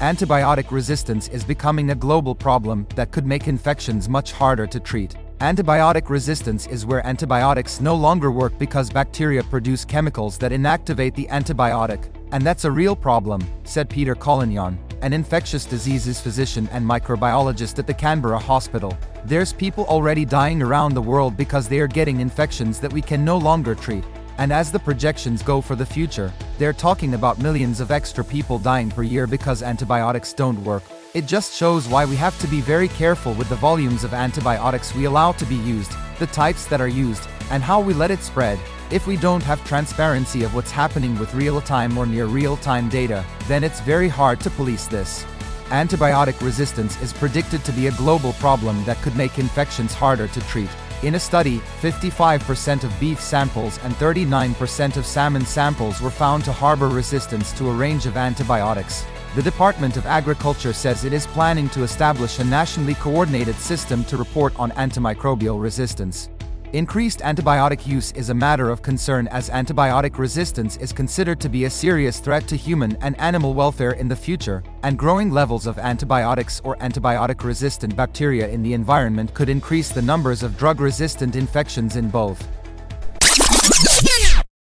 Antibiotic resistance is becoming a global problem that could make infections much harder to treat. Antibiotic resistance is where antibiotics no longer work because bacteria produce chemicals that inactivate the antibiotic, and that's a real problem, said Peter Collignon, an infectious diseases physician and microbiologist at the Canberra Hospital. There's people already dying around the world because they are getting infections that we can no longer treat. And as the projections go for the future, they're talking about millions of extra people dying per year because antibiotics don't work. It just shows why we have to be very careful with the volumes of antibiotics we allow to be used, the types that are used, and how we let it spread. If we don't have transparency of what's happening with real-time or near real-time data, then it's very hard to police this. Antibiotic resistance is predicted to be a global problem that could make infections harder to treat. In a study, 55% of beef samples and 39% of salmon samples were found to harbor resistance to a range of antibiotics. The Department of Agriculture says it is planning to establish a nationally coordinated system to report on antimicrobial resistance. Increased antibiotic use is a matter of concern as antibiotic resistance is considered to be a serious threat to human and animal welfare in the future, and growing levels of antibiotics or antibiotic-resistant bacteria in the environment could increase the numbers of drug-resistant infections in both.